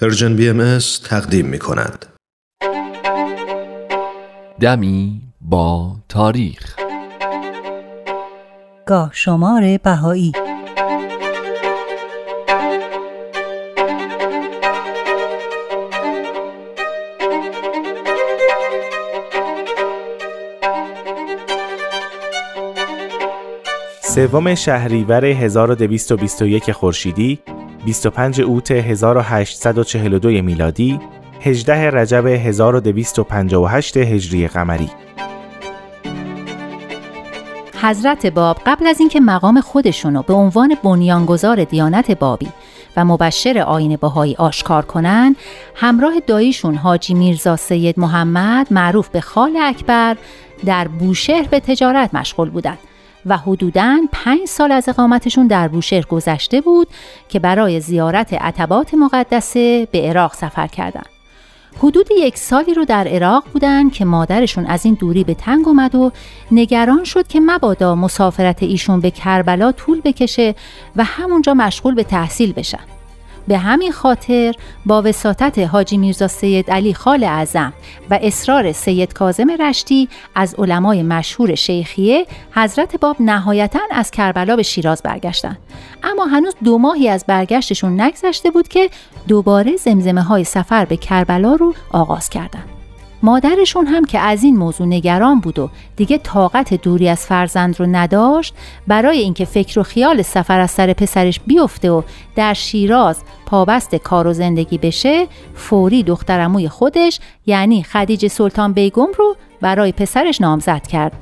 پرژن بی ام تقدیم می کند. دمی با تاریخ گاه شمار بهایی سوم شهریور 1221 خورشیدی 25 اوت 1842 میلادی 18 رجب 1258 هجری قمری. حضرت باب قبل از اینکه مقام خودشونو به عنوان بنیانگذار دیانت بابی و مبشر آین باهایی آشکار کنن همراه داییشون حاجی میرزا سید محمد معروف به خال اکبر در بوشهر به تجارت مشغول بودند. و حدوداً پنج سال از اقامتشون در بوشهر گذشته بود که برای زیارت عتبات مقدسه به عراق سفر کردند. حدود یک سالی رو در عراق بودن که مادرشون از این دوری به تنگ اومد و نگران شد که مبادا مسافرت ایشون به کربلا طول بکشه و همونجا مشغول به تحصیل بشن. به همین خاطر با وساطت حاجی میرزا سید علی خال اعظم و اصرار سید کازم رشتی از علمای مشهور شیخیه حضرت باب نهایتا از کربلا به شیراز برگشتند. اما هنوز دو ماهی از برگشتشون نگذشته بود که دوباره زمزمه های سفر به کربلا رو آغاز کردند. مادرشون هم که از این موضوع نگران بود و دیگه طاقت دوری از فرزند رو نداشت برای اینکه فکر و خیال سفر از سر پسرش بیفته و در شیراز پابست کار و زندگی بشه فوری دخترموی خودش یعنی خدیجه سلطان بیگم رو برای پسرش نامزد کرد.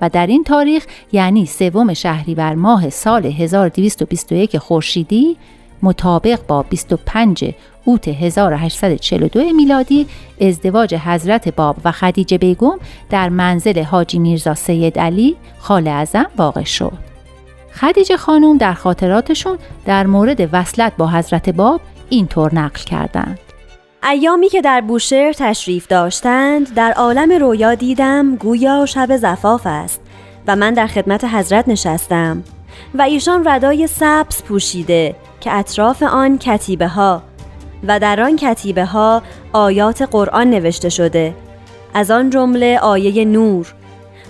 و در این تاریخ یعنی سوم شهریور ماه سال 1221 خورشیدی مطابق با 25 اوت 1842 میلادی ازدواج حضرت باب و خدیجه بیگم در منزل حاجی میرزا سید علی خال ازم واقع شد. خدیجه خانوم در خاطراتشون در مورد وصلت با حضرت باب اینطور نقل کردند. ایامی که در بوشهر تشریف داشتند در عالم رویا دیدم گویا شب زفاف است و من در خدمت حضرت نشستم و ایشان ردای سبز پوشیده که اطراف آن کتیبه ها و در آن کتیبه ها آیات قرآن نوشته شده. از آن جمله آیه نور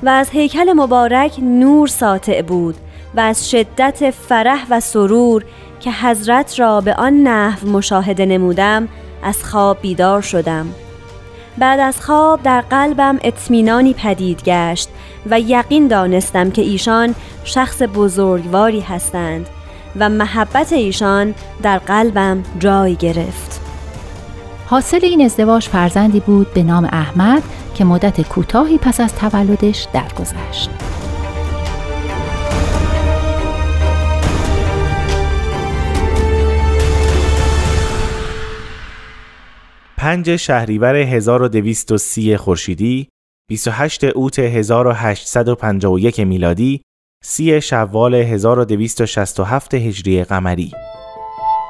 و از هیکل مبارک نور ساطع بود و از شدت فرح و سرور که حضرت را به آن نحو مشاهده نمودم از خواب بیدار شدم. بعد از خواب در قلبم اطمینانی پدید گشت و یقین دانستم که ایشان شخص بزرگواری هستند. و محبت ایشان در قلبم جای گرفت حاصل این ازدواج فرزندی بود به نام احمد که مدت کوتاهی پس از تولدش درگذشت. پنج شهریور 1230 خورشیدی 28 اوت 1851 میلادی سی شوال 1267 هجری قمری.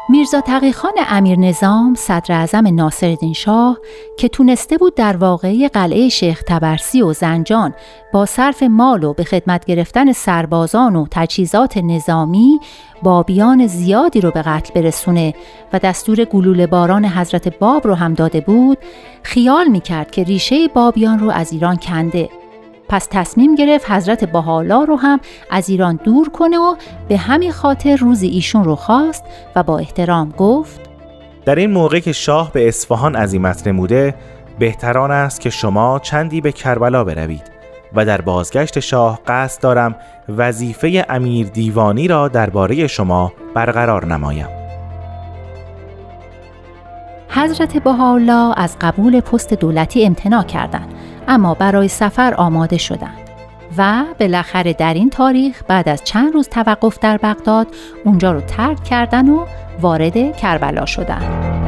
میرزا تقیخان امیر نظام صدر اعظم ناصرالدین شاه که تونسته بود در واقعی قلعه شیخ تبرسی و زنجان با صرف مال و به خدمت گرفتن سربازان و تجهیزات نظامی بابیان زیادی رو به قتل برسونه و دستور گلوله باران حضرت باب رو هم داده بود خیال می‌کرد که ریشه بابیان رو از ایران کنده. پس تصمیم گرفت حضرت باحالا رو هم از ایران دور کنه و به همین خاطر روز ایشون رو خواست و با احترام گفت در این موقع که شاه به اصفهان عظیمت نموده بهتران است که شما چندی به کربلا بروید و در بازگشت شاه قصد دارم وظیفه امیر دیوانی را درباره شما برقرار نمایم. حضرت بهاءالله از قبول پست دولتی امتناع کردند اما برای سفر آماده شدند و بالاخره در این تاریخ بعد از چند روز توقف در بغداد اونجا رو ترک کردن و وارد کربلا شدند.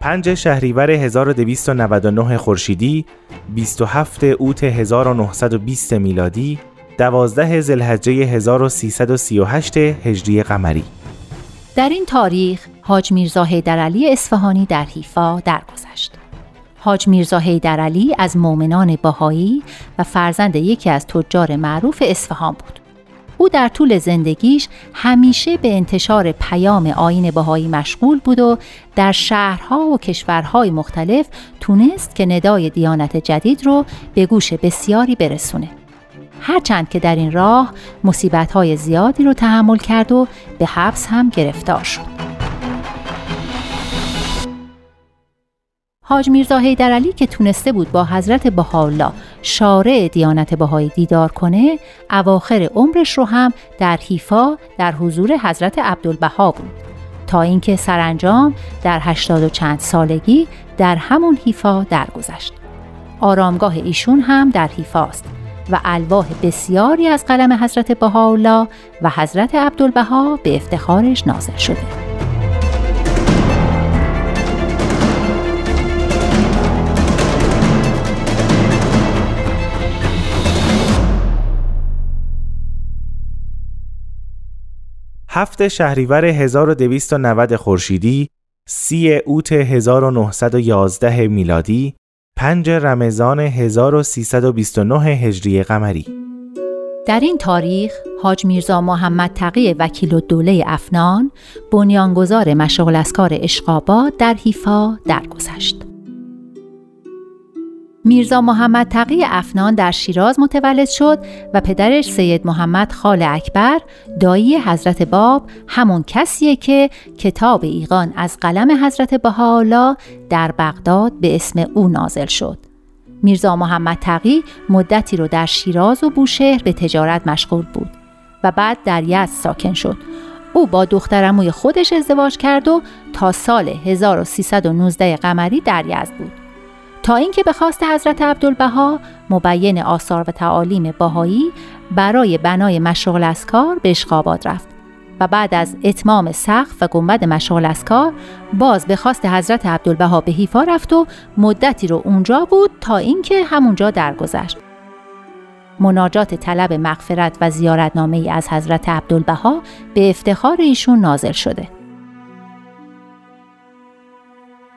پنج شهریور 1299 خورشیدی 27 اوت 1920 میلادی 12 زلحجه 1338 هجری قمری در این تاریخ حاج میرزا حیدرعلی اصفهانی در حیفا درگذشت. حاج میرزا حیدرعلی از مؤمنان باهایی و فرزند یکی از تجار معروف اصفهان بود. او در طول زندگیش همیشه به انتشار پیام آین باهایی مشغول بود و در شهرها و کشورهای مختلف تونست که ندای دیانت جدید رو به گوش بسیاری برسونه. هرچند که در این راه مصیبت‌های زیادی رو تحمل کرد و به حبس هم گرفتار شد. حاج میرزا حیدرعلی که تونسته بود با حضرت بهاءالله شارع دیانت بهایی دیدار کنه اواخر عمرش رو هم در حیفا در حضور حضرت عبدالبها بود. تا اینکه سرانجام در هشتاد و چند سالگی در همون حیفا درگذشت. آرامگاه ایشون هم در حیفاست و الواح بسیاری از قلم حضرت بهاءالله و حضرت عبدالبها به افتخارش نازل شده. هفت شهریور 1290 خورشیدی، سی اوت 1911 میلادی، پنج رمضان 1329 هجری قمری در این تاریخ حاج میرزا محمد تقی وکیل دوله افنان بنیانگذار مشغل اسکار اشقاباد در حیفا درگذشت. میرزا محمد تقی افنان در شیراز متولد شد و پدرش سید محمد خال اکبر دایی حضرت باب همون کسیه که کتاب ایقان از قلم حضرت بهاءالله در بغداد به اسم او نازل شد. میرزا محمد تقی مدتی رو در شیراز و بوشهر به تجارت مشغول بود و بعد در یزد ساکن شد. او با دخترموی خودش ازدواج کرد و تا سال 1319 قمری در یزد بود. تا اینکه به خواست حضرت عبدالبها مبین آثار و تعالیم باهایی برای بنای مشغل اسکار به اشقاباد رفت و بعد از اتمام سقف و گنبد مشغل اسکار باز به خواست حضرت عبدالبها به حیفا رفت و مدتی رو اونجا بود تا اینکه همونجا درگذشت. مناجات طلب مغفرت و زیارتنامه ای از حضرت عبدالبها به افتخار ایشون نازل شده.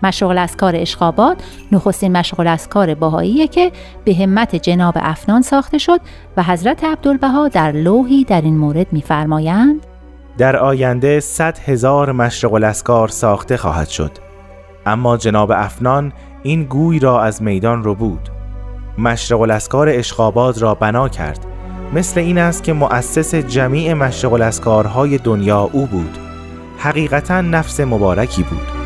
مشغل اسکار اشخابات نخستین مشغل اسکار باهاییه که به همت جناب افنان ساخته شد و حضرت عبدالبها در لوحی در این مورد میفرمایند. در آینده صد هزار مشغل اسکار ساخته خواهد شد. اما جناب افنان این گوی را از میدان رو بود. مشرق اسکار اشخاباد را بنا کرد. مثل این است که مؤسس جمیع مشرق اسکارهای دنیا او بود. حقیقتا نفس مبارکی بود.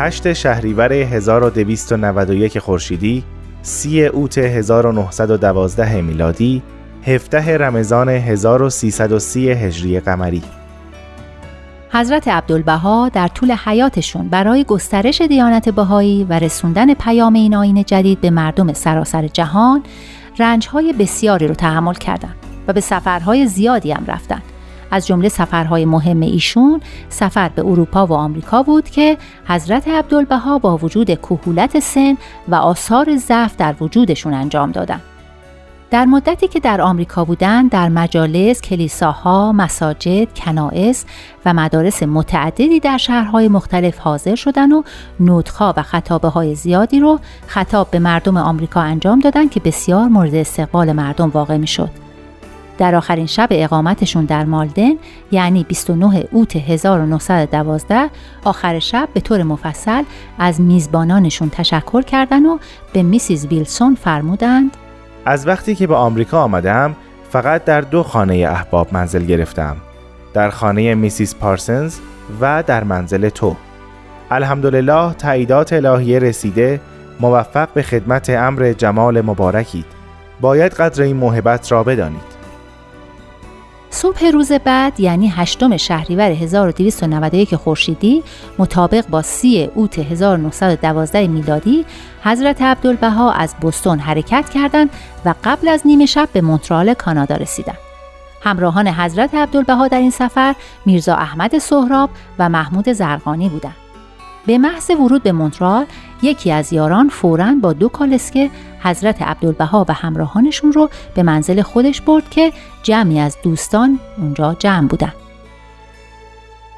هشت شهریور 1291 خورشیدی، سی اوت 1912 میلادی، 17 رمضان 1330 هجری قمری. حضرت عبدالبها در طول حیاتشون برای گسترش دیانت بهایی و رسوندن پیام این آین جدید به مردم سراسر جهان رنجهای بسیاری رو تحمل کردند و به سفرهای زیادی هم رفتند از جمله سفرهای مهم ایشون سفر به اروپا و آمریکا بود که حضرت عبدالبها با وجود کهولت سن و آثار ضعف در وجودشون انجام دادن. در مدتی که در آمریکا بودند در مجالس، کلیساها، مساجد، کنائس و مدارس متعددی در شهرهای مختلف حاضر شدند و نوتخا و خطابه های زیادی رو خطاب به مردم آمریکا انجام دادند که بسیار مورد استقبال مردم واقع می شد. در آخرین شب اقامتشون در مالدن یعنی 29 اوت 1912 آخر شب به طور مفصل از میزبانانشون تشکر کردن و به میسیز ویلسون فرمودند از وقتی که به آمریکا آمدم فقط در دو خانه احباب منزل گرفتم در خانه میسیز پارسنز و در منزل تو. الحمدلله تاییدات الهیه رسیده موفق به خدمت امر جمال مبارکید. باید قدر این محبت را بدانید. صبح روز بعد یعنی هشتم شهریور 1291 خورشیدی مطابق با سی اوت 1912 میلادی حضرت عبدالبها از بوستون حرکت کردند و قبل از نیمه شب به مونترال کانادا رسیدند. همراهان حضرت عبدالبها در این سفر میرزا احمد سهراب و محمود زرقانی بودند. به محض ورود به مونترال یکی از یاران فوراً با دو کالسکه حضرت عبدالبها و همراهانشون رو به منزل خودش برد که جمعی از دوستان اونجا جمع بودن.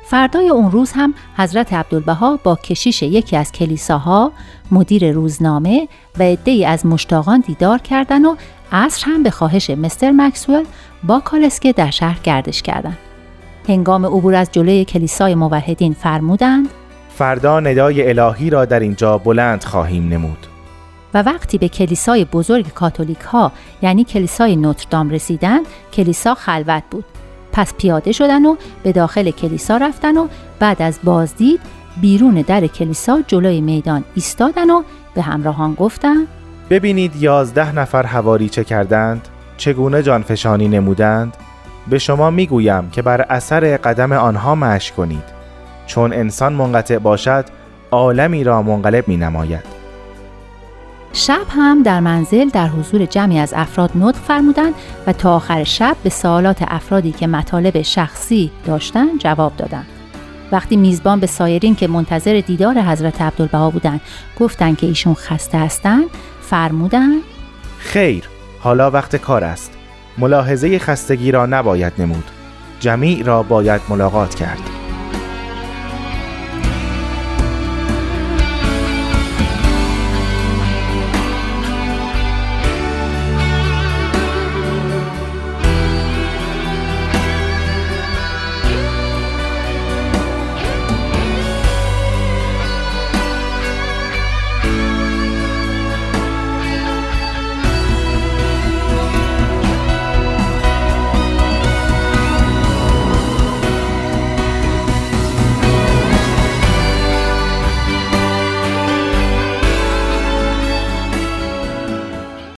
فردای اون روز هم حضرت عبدالبها با کشیش یکی از کلیساها، مدیر روزنامه و عدهای از مشتاقان دیدار کردن و عصر هم به خواهش مستر مکسول با کالسکه در شهر گردش کردند. هنگام عبور از جلوی کلیسای موحدین فرمودند فردا ندای الهی را در اینجا بلند خواهیم نمود. و وقتی به کلیسای بزرگ کاتولیک ها یعنی کلیسای نوتردام رسیدن کلیسا خلوت بود. پس پیاده شدن و به داخل کلیسا رفتن و بعد از بازدید بیرون در کلیسا جلوی میدان ایستادن و به همراهان گفتن ببینید یازده نفر هواری چه کردند چگونه جانفشانی نمودند. به شما می‌گویم که بر اثر قدم آنها مشک کنید. چون انسان منقطع باشد عالمی را منقلب می نماید شب هم در منزل در حضور جمعی از افراد نطق فرمودند و تا آخر شب به سوالات افرادی که مطالب شخصی داشتند جواب دادند. وقتی میزبان به سایرین که منتظر دیدار حضرت عبدالبها بودند گفتند که ایشون خسته هستند فرمودند خیر حالا وقت کار است. ملاحظه خستگی را نباید نمود. جمیع را باید ملاقات کرد.